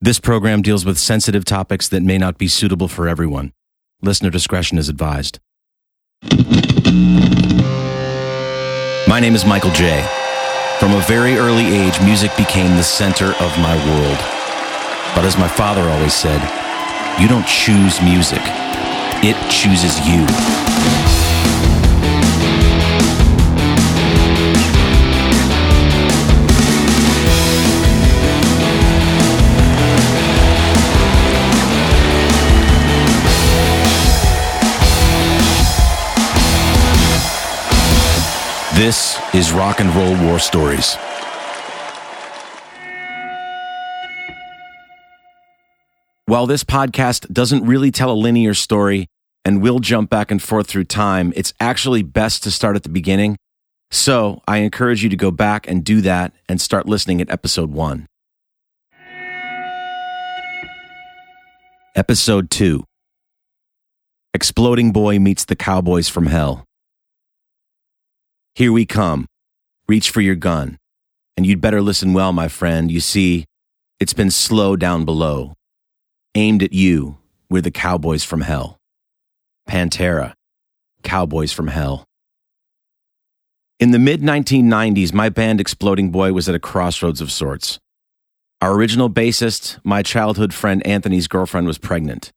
This program deals with sensitive topics that may not be suitable for everyone. Listener discretion is advised. My name is Michael J. From a very early age, music became the center of my world. But as my father always said, you don't choose music, it chooses you. This is Rock and Roll War Stories. While this podcast doesn't really tell a linear story and will jump back and forth through time, it's actually best to start at the beginning. So I encourage you to go back and do that and start listening at episode one. Episode two Exploding Boy meets the Cowboys from Hell. Here we come. Reach for your gun. And you'd better listen well, my friend. You see, it's been slow down below. Aimed at you, we're the cowboys from hell. Pantera, Cowboys from Hell. In the mid 1990s, my band Exploding Boy was at a crossroads of sorts. Our original bassist, my childhood friend Anthony's girlfriend, was pregnant,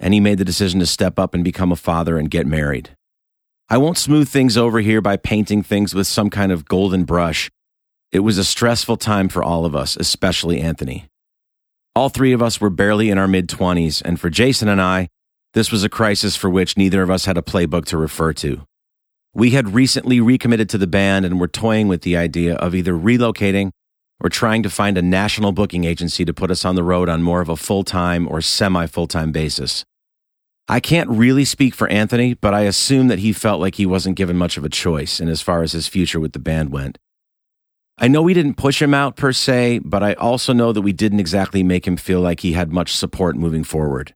and he made the decision to step up and become a father and get married. I won't smooth things over here by painting things with some kind of golden brush. It was a stressful time for all of us, especially Anthony. All three of us were barely in our mid 20s, and for Jason and I, this was a crisis for which neither of us had a playbook to refer to. We had recently recommitted to the band and were toying with the idea of either relocating or trying to find a national booking agency to put us on the road on more of a full time or semi full time basis. I can't really speak for Anthony, but I assume that he felt like he wasn't given much of a choice in as far as his future with the band went. I know we didn't push him out per se, but I also know that we didn't exactly make him feel like he had much support moving forward.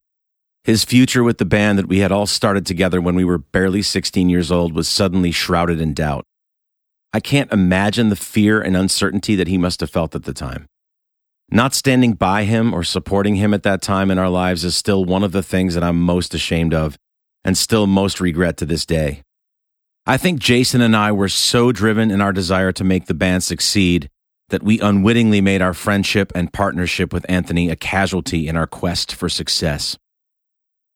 His future with the band that we had all started together when we were barely 16 years old was suddenly shrouded in doubt. I can't imagine the fear and uncertainty that he must have felt at the time. Not standing by him or supporting him at that time in our lives is still one of the things that I'm most ashamed of and still most regret to this day. I think Jason and I were so driven in our desire to make the band succeed that we unwittingly made our friendship and partnership with Anthony a casualty in our quest for success.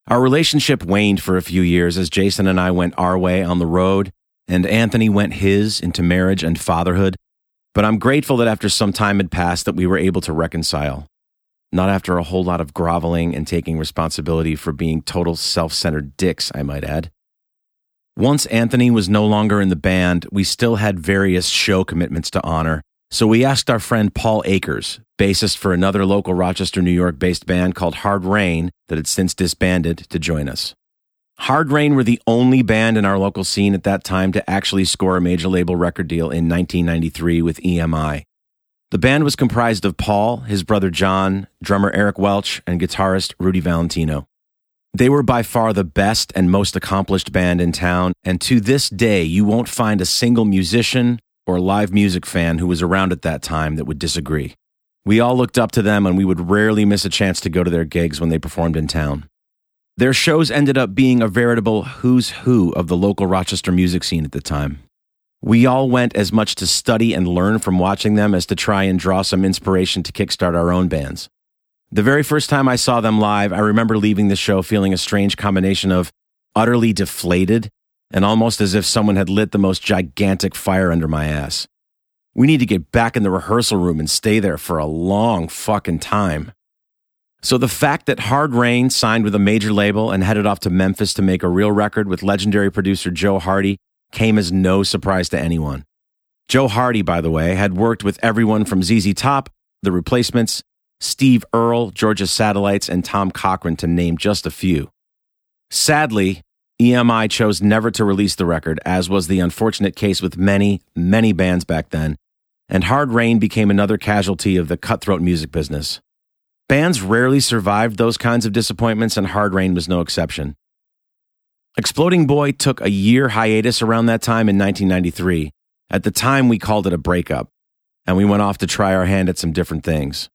Our relationship waned for a few years as Jason and I went our way on the road and Anthony went his into marriage and fatherhood but I'm grateful that after some time had passed that we were able to reconcile. Not after a whole lot of groveling and taking responsibility for being total self-centered dicks, I might add. Once Anthony was no longer in the band, we still had various show commitments to honor, so we asked our friend Paul Akers, bassist for another local Rochester, New York based band called Hard Rain that had since disbanded, to join us. Hard Rain were the only band in our local scene at that time to actually score a major label record deal in 1993 with EMI. The band was comprised of Paul, his brother John, drummer Eric Welch, and guitarist Rudy Valentino. They were by far the best and most accomplished band in town, and to this day, you won't find a single musician or live music fan who was around at that time that would disagree. We all looked up to them, and we would rarely miss a chance to go to their gigs when they performed in town. Their shows ended up being a veritable who's who of the local Rochester music scene at the time. We all went as much to study and learn from watching them as to try and draw some inspiration to kickstart our own bands. The very first time I saw them live, I remember leaving the show feeling a strange combination of utterly deflated and almost as if someone had lit the most gigantic fire under my ass. We need to get back in the rehearsal room and stay there for a long fucking time. So the fact that Hard Rain signed with a major label and headed off to Memphis to make a real record with legendary producer Joe Hardy came as no surprise to anyone. Joe Hardy, by the way, had worked with everyone from ZZ Top, The Replacements, Steve Earle, Georgia Satellites, and Tom Cochrane, to name just a few. Sadly, EMI chose never to release the record, as was the unfortunate case with many, many bands back then, and Hard Rain became another casualty of the cutthroat music business. Bands rarely survived those kinds of disappointments, and Hard Rain was no exception. Exploding Boy took a year hiatus around that time in 1993. At the time, we called it a breakup, and we went off to try our hand at some different things.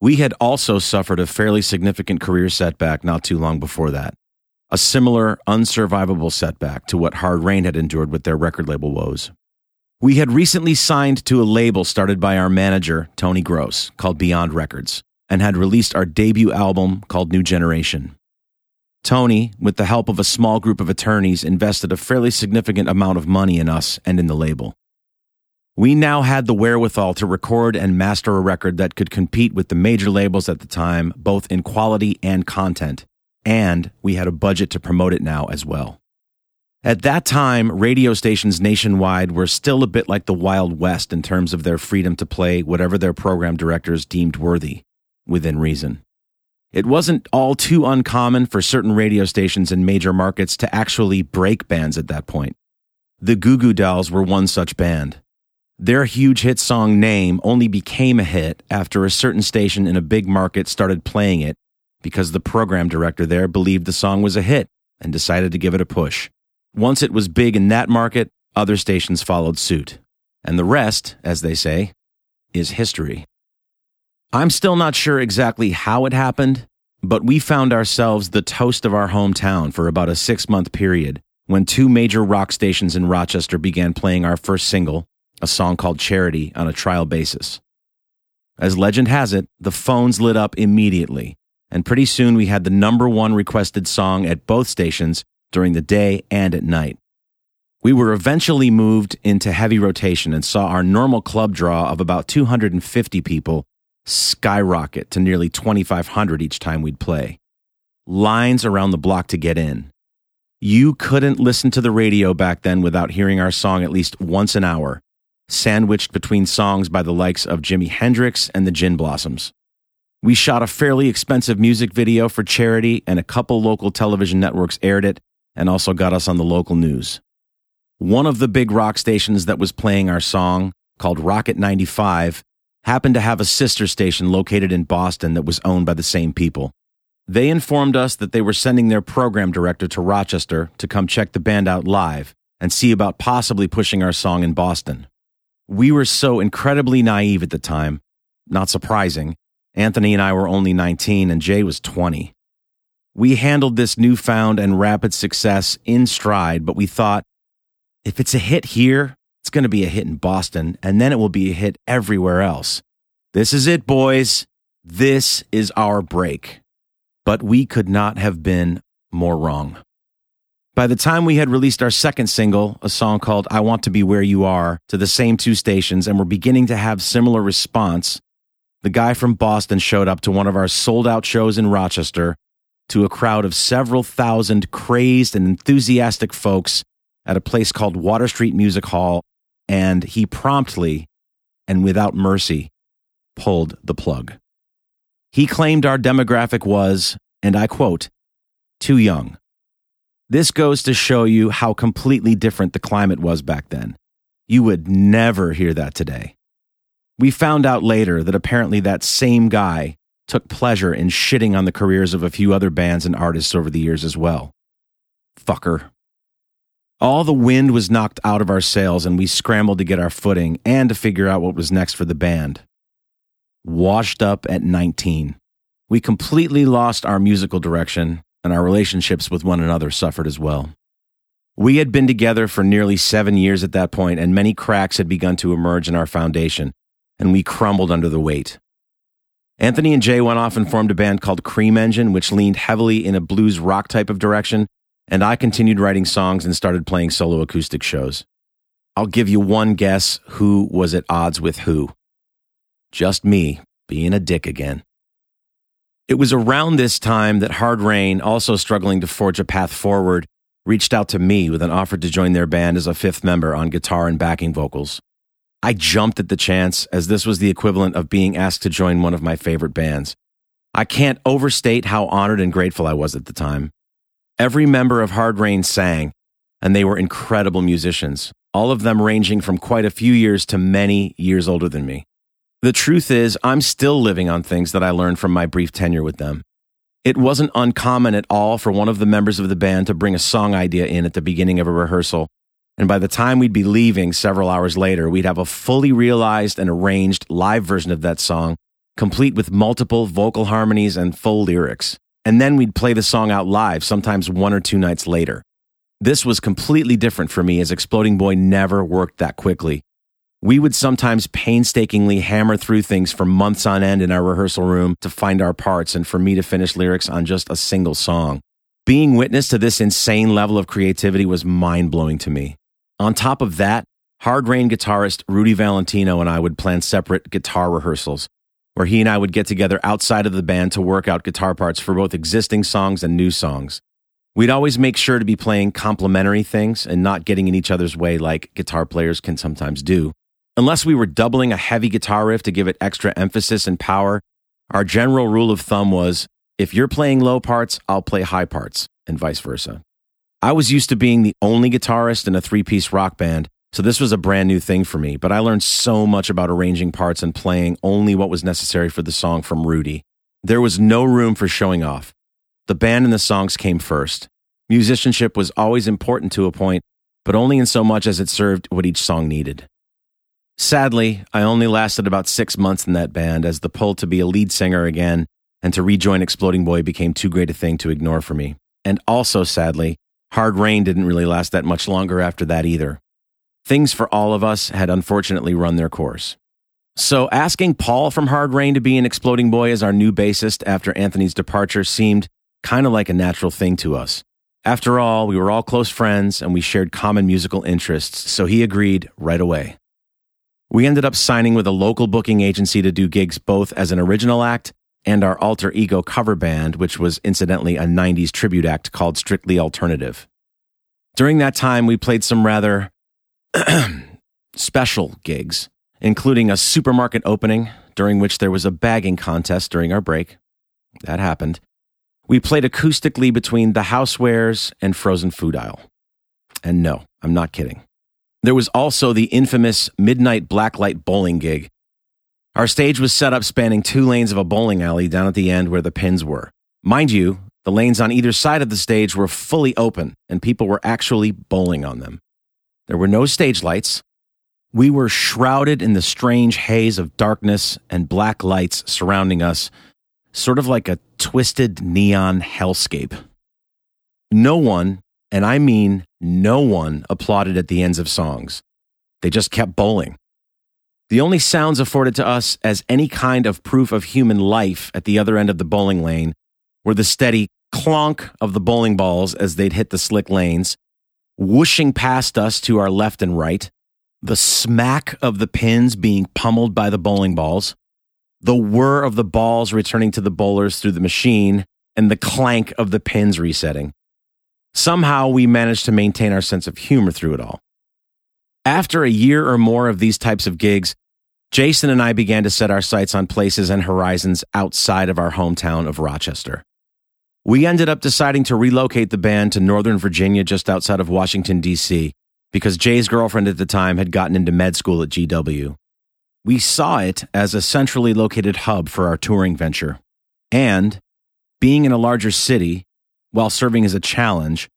We had also suffered a fairly significant career setback not too long before that. A similar, unsurvivable setback to what Hard Rain had endured with their record label woes. We had recently signed to a label started by our manager, Tony Gross, called Beyond Records, and had released our debut album called New Generation. Tony, with the help of a small group of attorneys, invested a fairly significant amount of money in us and in the label. We now had the wherewithal to record and master a record that could compete with the major labels at the time, both in quality and content, and we had a budget to promote it now as well. At that time, radio stations nationwide were still a bit like the Wild West in terms of their freedom to play whatever their program directors deemed worthy, within reason. It wasn't all too uncommon for certain radio stations in major markets to actually break bands at that point. The Goo Goo Dolls were one such band. Their huge hit song Name only became a hit after a certain station in a big market started playing it because the program director there believed the song was a hit and decided to give it a push. Once it was big in that market, other stations followed suit. And the rest, as they say, is history. I'm still not sure exactly how it happened, but we found ourselves the toast of our hometown for about a six month period when two major rock stations in Rochester began playing our first single, a song called Charity on a trial basis. As legend has it, the phones lit up immediately, and pretty soon we had the number one requested song at both stations during the day and at night. We were eventually moved into heavy rotation and saw our normal club draw of about 250 people skyrocket to nearly 2,500 each time we'd play. Lines around the block to get in. You couldn't listen to the radio back then without hearing our song at least once an hour, sandwiched between songs by the likes of Jimi Hendrix and the Gin Blossoms. We shot a fairly expensive music video for charity, and a couple local television networks aired it and also got us on the local news. One of the big rock stations that was playing our song, called Rocket 95, happened to have a sister station located in Boston that was owned by the same people. They informed us that they were sending their program director to Rochester to come check the band out live and see about possibly pushing our song in Boston. We were so incredibly naive at the time, not surprising. Anthony and I were only 19 and Jay was 20. We handled this newfound and rapid success in stride, but we thought if it's a hit here, it's going to be a hit in Boston, and then it will be a hit everywhere else. This is it, boys. This is our break. But we could not have been more wrong. By the time we had released our second single, a song called I Want to Be Where You Are, to the same two stations and were beginning to have similar response, the guy from Boston showed up to one of our sold out shows in Rochester to a crowd of several thousand crazed and enthusiastic folks at a place called Water Street Music Hall, and he promptly and without mercy pulled the plug. He claimed our demographic was, and I quote, too young. This goes to show you how completely different the climate was back then. You would never hear that today. We found out later that apparently that same guy took pleasure in shitting on the careers of a few other bands and artists over the years as well. Fucker. All the wind was knocked out of our sails, and we scrambled to get our footing and to figure out what was next for the band. Washed up at 19. We completely lost our musical direction and our relationships with one another suffered as well. We had been together for nearly seven years at that point, and many cracks had begun to emerge in our foundation, and we crumbled under the weight. Anthony and Jay went off and formed a band called Cream Engine, which leaned heavily in a blues rock type of direction, and I continued writing songs and started playing solo acoustic shows. I'll give you one guess who was at odds with who. Just me being a dick again. It was around this time that Hard Rain, also struggling to forge a path forward, reached out to me with an offer to join their band as a fifth member on guitar and backing vocals. I jumped at the chance, as this was the equivalent of being asked to join one of my favorite bands. I can't overstate how honored and grateful I was at the time. Every member of Hard Rain sang, and they were incredible musicians, all of them ranging from quite a few years to many years older than me. The truth is, I'm still living on things that I learned from my brief tenure with them. It wasn't uncommon at all for one of the members of the band to bring a song idea in at the beginning of a rehearsal, and by the time we'd be leaving several hours later, we'd have a fully realized and arranged live version of that song complete with multiple vocal harmonies and full lyrics. And then we'd play the song out live, sometimes one or two nights later. This was completely different for me as Exploding Boy never worked that quickly. We would sometimes painstakingly hammer through things for months on end in our rehearsal room to find our parts and for me to finish lyrics on just a single song. Being witness to this insane level of creativity was mind blowing to me. On top of that, Hard Rain guitarist Rudy Valentino and I would plan separate guitar rehearsals, where he and I would get together outside of the band to work out guitar parts for both existing songs and new songs. We'd always make sure to be playing complementary things and not getting in each other's way like guitar players can sometimes do. Unless we were doubling a heavy guitar riff to give it extra emphasis and power, our general rule of thumb was if you're playing low parts, I'll play high parts, and vice versa. I was used to being the only guitarist in a three piece rock band, so this was a brand new thing for me, but I learned so much about arranging parts and playing only what was necessary for the song from Rudy. There was no room for showing off. The band and the songs came first. Musicianship was always important to a point, but only in so much as it served what each song needed. Sadly, I only lasted about six months in that band as the pull to be a lead singer again and to rejoin Exploding Boy became too great a thing to ignore for me. And also, sadly, Hard Rain didn't really last that much longer after that either. Things for all of us had unfortunately run their course. So, asking Paul from Hard Rain to be an Exploding Boy as our new bassist after Anthony's departure seemed kind of like a natural thing to us. After all, we were all close friends and we shared common musical interests, so he agreed right away. We ended up signing with a local booking agency to do gigs both as an original act and our alter ego cover band, which was incidentally a 90s tribute act called Strictly Alternative. During that time, we played some rather special gigs, including a supermarket opening during which there was a bagging contest during our break. That happened. We played acoustically between the housewares and frozen food aisle. And no, I'm not kidding. There was also the infamous midnight blacklight bowling gig. Our stage was set up spanning two lanes of a bowling alley down at the end where the pins were. Mind you, the lanes on either side of the stage were fully open and people were actually bowling on them. There were no stage lights. We were shrouded in the strange haze of darkness and black lights surrounding us, sort of like a twisted neon hellscape. No one, and I mean no one applauded at the ends of songs. They just kept bowling. The only sounds afforded to us as any kind of proof of human life at the other end of the bowling lane were the steady clonk of the bowling balls as they'd hit the slick lanes, whooshing past us to our left and right, the smack of the pins being pummeled by the bowling balls, the whir of the balls returning to the bowlers through the machine, and the clank of the pins resetting. Somehow we managed to maintain our sense of humor through it all. After a year or more of these types of gigs, Jason and I began to set our sights on places and horizons outside of our hometown of Rochester. We ended up deciding to relocate the band to Northern Virginia, just outside of Washington, D.C., because Jay's girlfriend at the time had gotten into med school at GW. We saw it as a centrally located hub for our touring venture. And, being in a larger city, while serving as a challenge,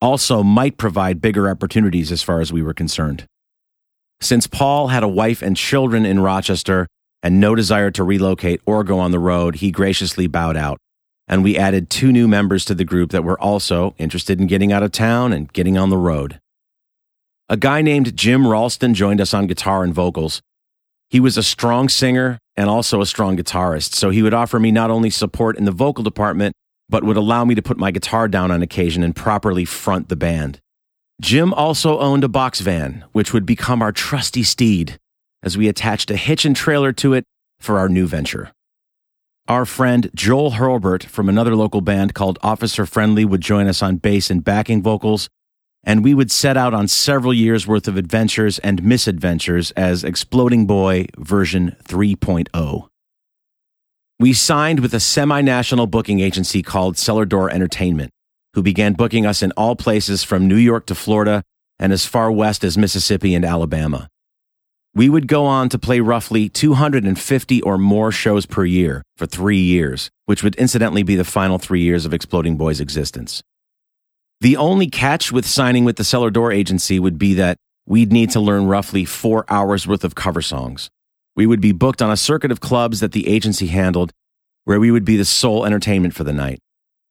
also might provide bigger opportunities as far as we were concerned. Since Paul had a wife and children in Rochester and no desire to relocate or go on the road, he graciously bowed out. And we added two new members to the group that were also interested in getting out of town and getting on the road. A guy named Jim Ralston joined us on guitar and vocals. He was a strong singer and also a strong guitarist, so he would offer me not only support in the vocal department, but would allow me to put my guitar down on occasion and properly front the band. Jim also owned a box van, which would become our trusty steed as we attached a hitch and trailer to it for our new venture. Our friend Joel Hurlbert from another local band called Officer Friendly would join us on bass and backing vocals, and we would set out on several years' worth of adventures and misadventures as Exploding Boy version 3.0. We signed with a semi national booking agency called Cellar Door Entertainment, who began booking us in all places from New York to Florida and as far west as Mississippi and Alabama. We would go on to play roughly 250 or more shows per year for three years, which would incidentally be the final three years of Exploding Boy's existence. The only catch with signing with the Cellar Door agency would be that we'd need to learn roughly four hours worth of cover songs. We would be booked on a circuit of clubs that the agency handled, where we would be the sole entertainment for the night.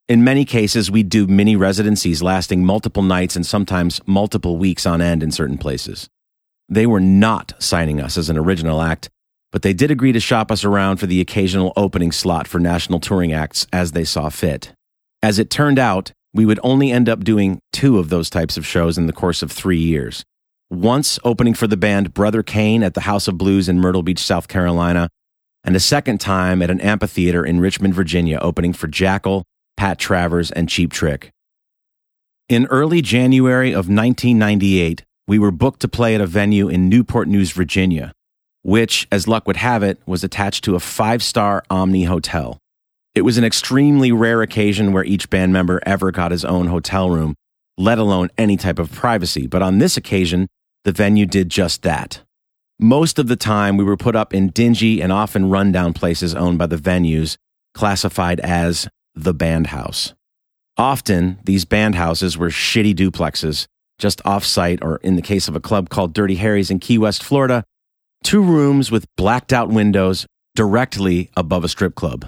In many cases, we'd do mini residencies lasting multiple nights and sometimes multiple weeks on end in certain places. They were not signing us as an original act, but they did agree to shop us around for the occasional opening slot for national touring acts as they saw fit. As it turned out, we would only end up doing two of those types of shows in the course of three years. Once opening for the band Brother Cane at the House of Blues in Myrtle Beach, South Carolina, and a second time at an amphitheater in Richmond, Virginia, opening for Jackyl, Pat Travers, and Cheap Trick. In early January of 1998, we were booked to play at a venue in Newport News, Virginia, which, as luck would have it, was attached to a five star Omni hotel. It was an extremely rare occasion where each band member ever got his own hotel room, let alone any type of privacy. But on this occasion, the venue did just that. Most of the time, we were put up in dingy and often rundown places owned by the venues, classified as the band house. Often, these band houses were shitty duplexes, just offsite, or in the case of a club called Dirty Harry's in Key West, Florida, two rooms with blacked out windows directly above a strip club.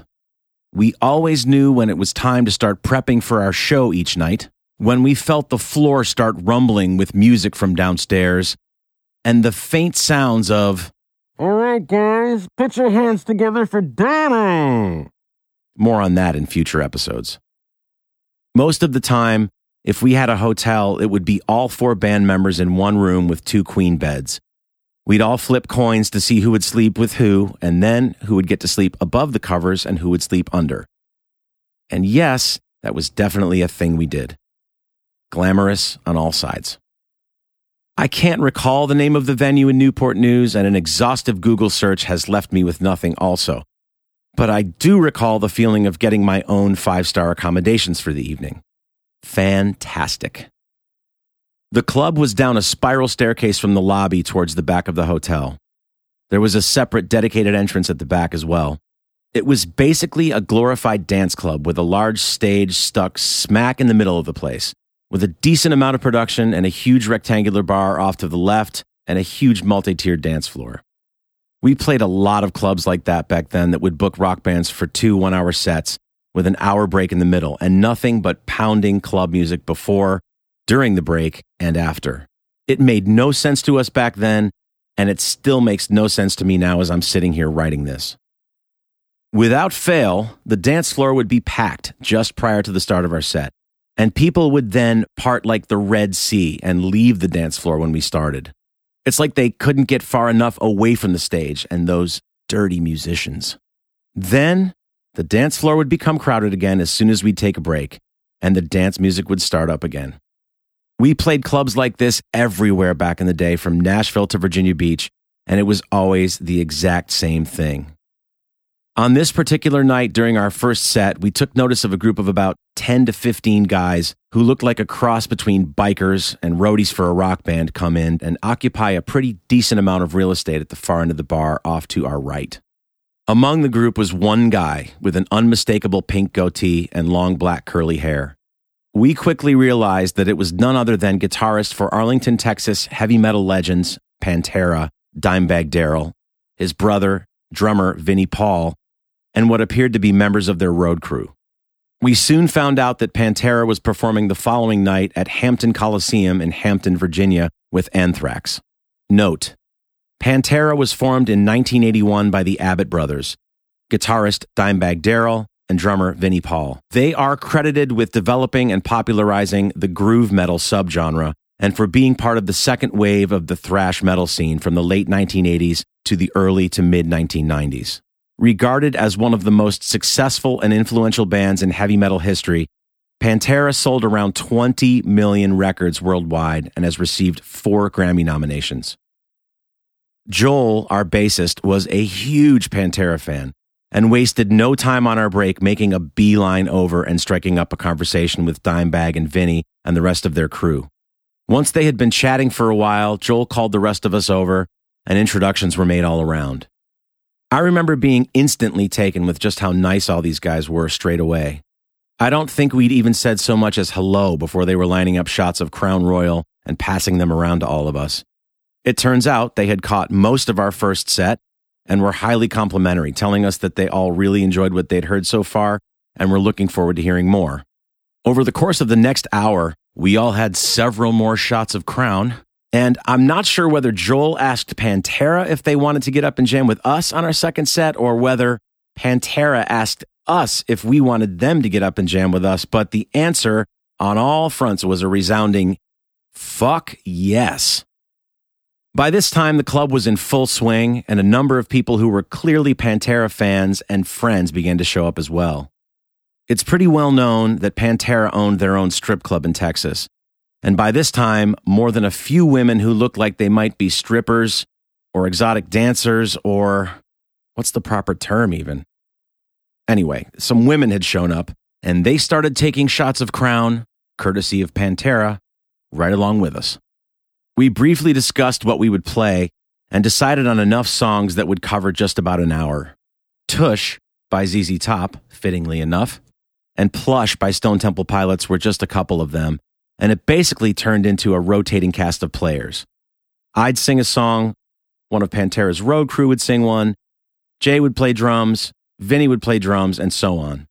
We always knew when it was time to start prepping for our show each night, when we felt the floor start rumbling with music from downstairs, and the faint sounds of, All right, guys, put your hands together for Danny. More on that in future episodes. Most of the time, if we had a hotel, it would be all four band members in one room with two queen beds. We'd all flip coins to see who would sleep with who, and then who would get to sleep above the covers and who would sleep under. And yes, that was definitely a thing we did. Glamorous on all sides. I can't recall the name of the venue in Newport News, and an exhaustive Google search has left me with nothing also. But I do recall the feeling of getting my own five star accommodations for the evening. Fantastic. The club was down a spiral staircase from the lobby towards the back of the hotel. There was a separate dedicated entrance at the back as well. It was basically a glorified dance club with a large stage stuck smack in the middle of the place, with a decent amount of production and a huge rectangular bar off to the left and a huge multi tiered dance floor. We played a lot of clubs like that back then that would book rock bands for two one hour sets with an hour break in the middle and nothing but pounding club music before, during the break, and after. It made no sense to us back then, and it still makes no sense to me now as I'm sitting here writing this. Without fail, the dance floor would be packed just prior to the start of our set, and people would then part like the Red Sea and leave the dance floor when we started. It's like they couldn't get far enough away from the stage and those dirty musicians. Then the dance floor would become crowded again as soon as we'd take a break, and the dance music would start up again. We played clubs like this everywhere back in the day, from Nashville to Virginia Beach, and it was always the exact same thing. On this particular night during our first set, we took notice of a group of about 10 to 15 guys who looked like a cross between bikers and roadies for a rock band come in and occupy a pretty decent amount of real estate at the far end of the bar off to our right. Among the group was one guy with an unmistakable pink goatee and long black curly hair. We quickly realized that it was none other than guitarist for Arlington, Texas heavy metal legends Pantera, Dimebag Darrell, his brother, drummer Vinnie Paul, and what appeared to be members of their road crew. We soon found out that Pantera was performing the following night at Hampton Coliseum in Hampton, Virginia with Anthrax. Note Pantera was formed in 1981 by the Abbott brothers, guitarist Dimebag Darrell, and drummer Vinnie Paul. They are credited with developing and popularizing the groove metal subgenre and for being part of the second wave of the thrash metal scene from the late 1980s to the early to mid 1990s. Regarded as one of the most successful and influential bands in heavy metal history, Pantera sold around 20 million records worldwide and has received four Grammy nominations. Joel, our bassist, was a huge Pantera fan and wasted no time on our break making a beeline over and striking up a conversation with Dimebag and Vinnie and the rest of their crew. Once they had been chatting for a while, Joel called the rest of us over and introductions were made all around. I remember being instantly taken with just how nice all these guys were straight away. I don't think we'd even said so much as hello before they were lining up shots of Crown Royal and passing them around to all of us. It turns out they had caught most of our first set and were highly complimentary, telling us that they all really enjoyed what they'd heard so far and were looking forward to hearing more. Over the course of the next hour, we all had several more shots of Crown, and I'm not sure whether Joel asked Pantera if they wanted to get up and jam with us on our second set or whether Pantera asked us if we wanted them to get up and jam with us, but the answer on all fronts was a resounding fuck yes. By this time, the club was in full swing, and a number of people who were clearly Pantera fans and friends began to show up as well. It's pretty well known that Pantera owned their own strip club in Texas. And by this time, more than a few women who looked like they might be strippers or exotic dancers or what's the proper term even? Anyway, some women had shown up and they started taking shots of Crown, courtesy of Pantera, right along with us. We briefly discussed what we would play and decided on enough songs that would cover just about an hour. Tush by ZZ Top, fittingly enough, and Plush by Stone Temple Pilots were just a couple of them, and it basically turned into a rotating cast of players. I'd sing a song, one of Pantera's road crew would sing one, Jay would play drums, Vinnie would play drums, and so on.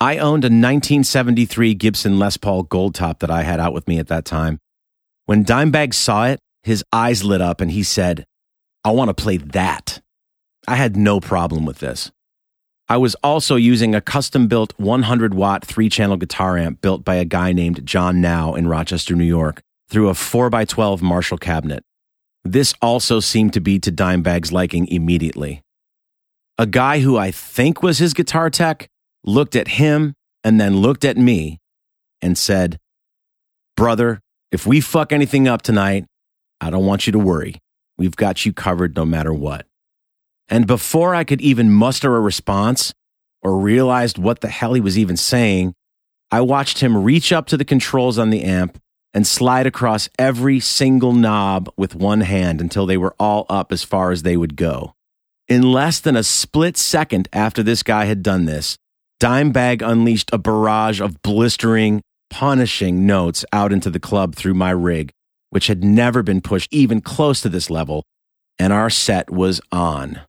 I owned a 1973 Gibson Les Paul Gold Top that I had out with me at that time. When Dimebag saw it, his eyes lit up and he said, I want to play that. I had no problem with this. I was also using a custom built 100 watt three channel guitar amp built by a guy named John Now in Rochester, New York, through a 4x12 Marshall cabinet. This also seemed to be to Dimebag's liking immediately. A guy who I think was his guitar tech looked at him and then looked at me and said, Brother, if we fuck anything up tonight, I don't want you to worry. We've got you covered no matter what. And before I could even muster a response or realized what the hell he was even saying, I watched him reach up to the controls on the amp and slide across every single knob with one hand until they were all up as far as they would go. In less than a split second after this guy had done this, Dimebag unleashed a barrage of blistering, punishing notes out into the club through my rig, which had never been pushed even close to this level, and our set was on.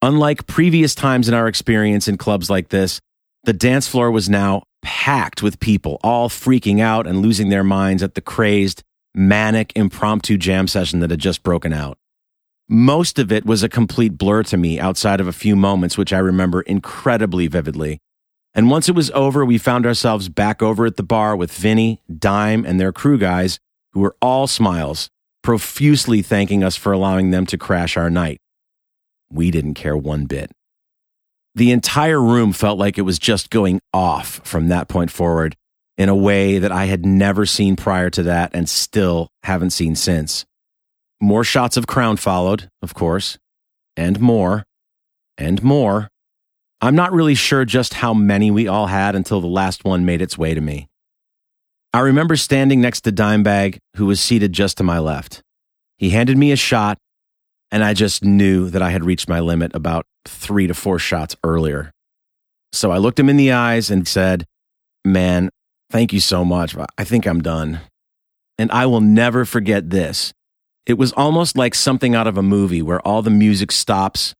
Unlike previous times in our experience in clubs like this, the dance floor was now packed with people, all freaking out and losing their minds at the crazed, manic, impromptu jam session that had just broken out. Most of it was a complete blur to me outside of a few moments, which I remember incredibly vividly. And once it was over, we found ourselves back over at the bar with Vinnie, Dime, and their crew guys, who were all smiles, profusely thanking us for allowing them to crash our night. We didn't care one bit. The entire room felt like it was just going off from that point forward in a way that I had never seen prior to that and still haven't seen since. More shots of Crown followed, of course, and more, and more. I'm not really sure just how many we all had until the last one made its way to me. I remember standing next to Dimebag, who was seated just to my left. He handed me a shot and I just knew that I had reached my limit about three to four shots earlier. So I looked him in the eyes and said, Man, thank you so much. I think I'm done. And I will never forget this. It was almost like something out of a movie where all the music stops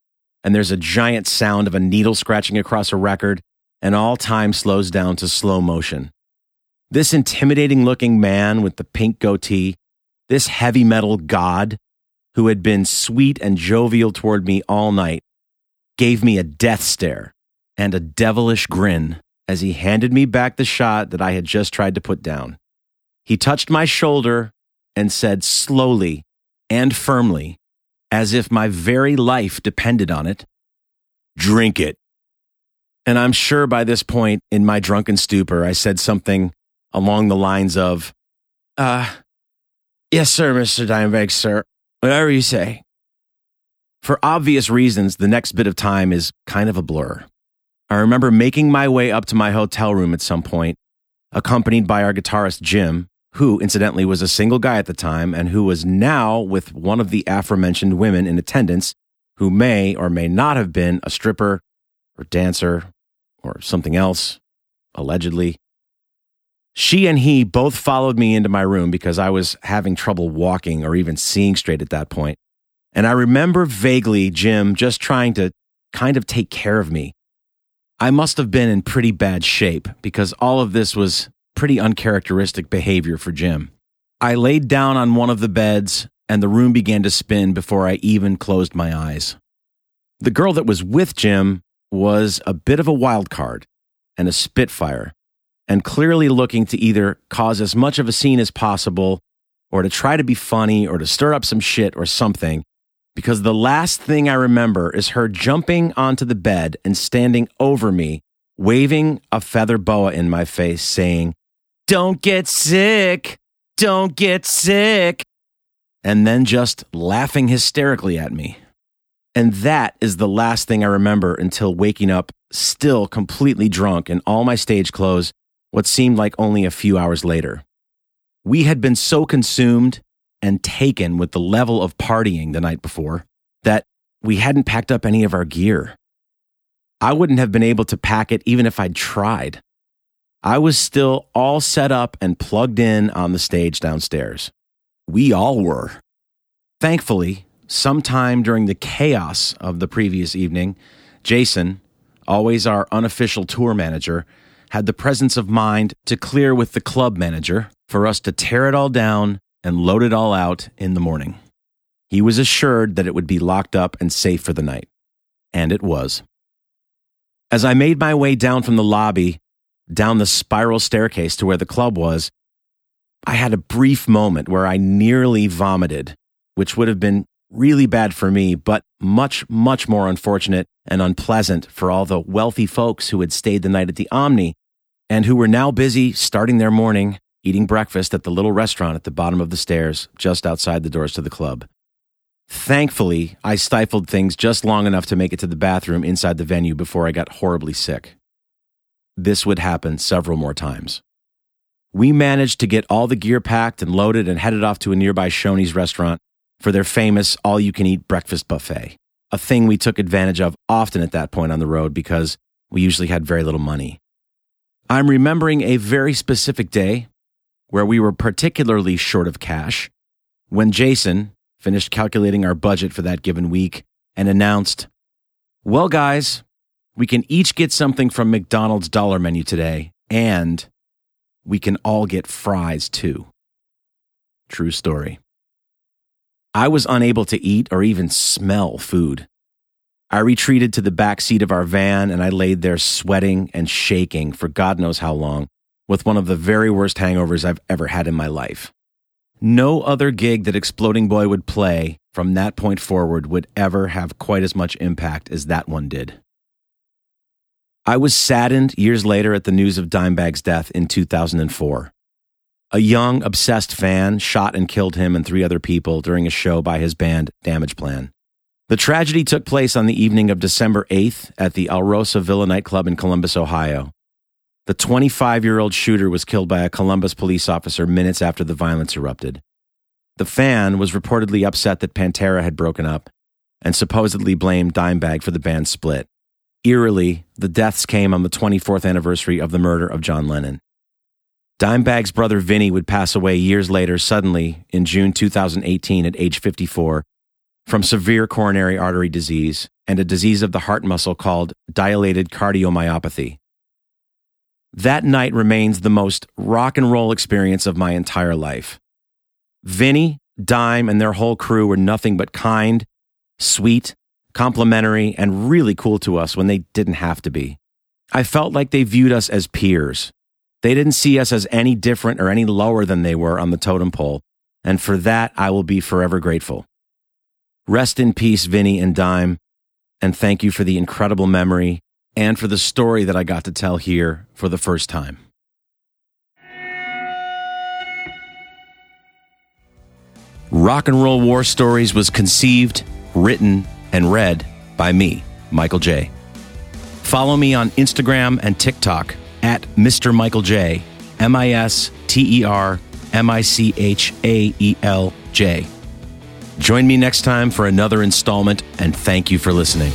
and there's a giant sound of a needle scratching across a record and all time slows down to slow motion. This intimidating looking man with the pink goatee, this heavy metal god, who had been sweet and jovial toward me all night, gave me a death stare and a devilish grin as he handed me back the shot that I had just tried to put down. He touched my shoulder and said slowly and firmly, as if my very life depended on it, Drink it. And I'm sure by this point in my drunken stupor, I said something along the lines of, Uh, yes, sir, Mr. Dimebag, sir. Whatever you say. For obvious reasons, the next bit of time is kind of a blur. I remember making my way up to my hotel room at some point, accompanied by our guitarist Jim, who incidentally was a single guy at the time and who was now with one of the aforementioned women in attendance who may or may not have been a stripper or dancer or something else, allegedly. She and he both followed me into my room because I was having trouble walking or even seeing straight at that point. And I remember vaguely Jim just trying to kind of take care of me. I must have been in pretty bad shape because all of this was pretty uncharacteristic behavior for Jim. I laid down on one of the beds and the room began to spin before I even closed my eyes. The girl that was with Jim was a bit of a wild card and a spitfire, and clearly looking to either cause as much of a scene as possible or to try to be funny or to stir up some shit or something. Because the last thing I remember is her jumping onto the bed and standing over me, waving a feather boa in my face, saying, Don't get sick! Don't get sick! And then just laughing hysterically at me. And that is the last thing I remember until waking up, still completely drunk in all my stage clothes, what seemed like only a few hours later. We had been so consumed and taken with the level of partying the night before that we hadn't packed up any of our gear. I wouldn't have been able to pack it even if I'd tried. I was still all set up and plugged in on the stage downstairs. We all were. Thankfully, sometime during the chaos of the previous evening, Jason, always our unofficial tour manager, had the presence of mind to clear with the club manager for us to tear it all down and load it all out in the morning. He was assured that it would be locked up and safe for the night. And it was. As I made my way down from the lobby, down the spiral staircase to where the club was, I had a brief moment where I nearly vomited, which would have been really bad for me, but much, much more unfortunate and unpleasant for all the wealthy folks who had stayed the night at the Omni and who were now busy starting their morning eating breakfast at the little restaurant at the bottom of the stairs just outside the doors to the club. Thankfully, I stifled things just long enough to make it to the bathroom inside the venue before I got horribly sick. This would happen several more times. We managed to get all the gear packed and loaded and headed off to a nearby Shoney's restaurant for their famous all you can eat breakfast buffet, a thing we took advantage of often at that point on the road because we usually had very little money. I'm remembering a very specific day where we were particularly short of cash when Jason finished calculating our budget for that given week and announced, Well, guys, we can each get something from McDonald's dollar menu today, and we can all get fries too. True story. I was unable to eat or even smell food. I retreated to the back seat of our van and I laid there sweating and shaking for God knows how long with one of the very worst hangovers I've ever had in my life. No other gig that Exploding Boy would play from that point forward would ever have quite as much impact as that one did. I was saddened years later at the news of Dimebag's death in 2004. A young, obsessed fan shot and killed him and three other people during a show by his band Damageplan. The tragedy took place on the evening of December 8th at the Alrosa Villa nightclub in Columbus, Ohio. The 25 year old shooter was killed by a Columbus police officer minutes after the violence erupted. The fan was reportedly upset that Pantera had broken up and supposedly blamed Dimebag for the band's split. Eerily, the deaths came on the 24th anniversary of the murder of John Lennon. Dimebag's brother Vinnie would pass away years later suddenly in June 2018 at age 54 from severe coronary artery disease and a disease of the heart muscle called dilated cardiomyopathy. That night remains the most rock and roll experience of my entire life. Vinny, Dime, and their whole crew were nothing but kind, sweet, complimentary, and really cool to us when they didn't have to be. I felt like they viewed us as peers. They didn't see us as any different or any lower than they were on the totem pole, and for that I will be forever grateful. Rest in peace, Vinnie and Dime, and thank you for the incredible memory and for the story that I got to tell here for the first time. Rock and Roll War Stories was conceived, written, and read by me, Michael J. Follow me on Instagram and TikTok at Mr. Michael J, M I S T E R M I C H A E L J. Join me next time for another installment, and thank you for listening.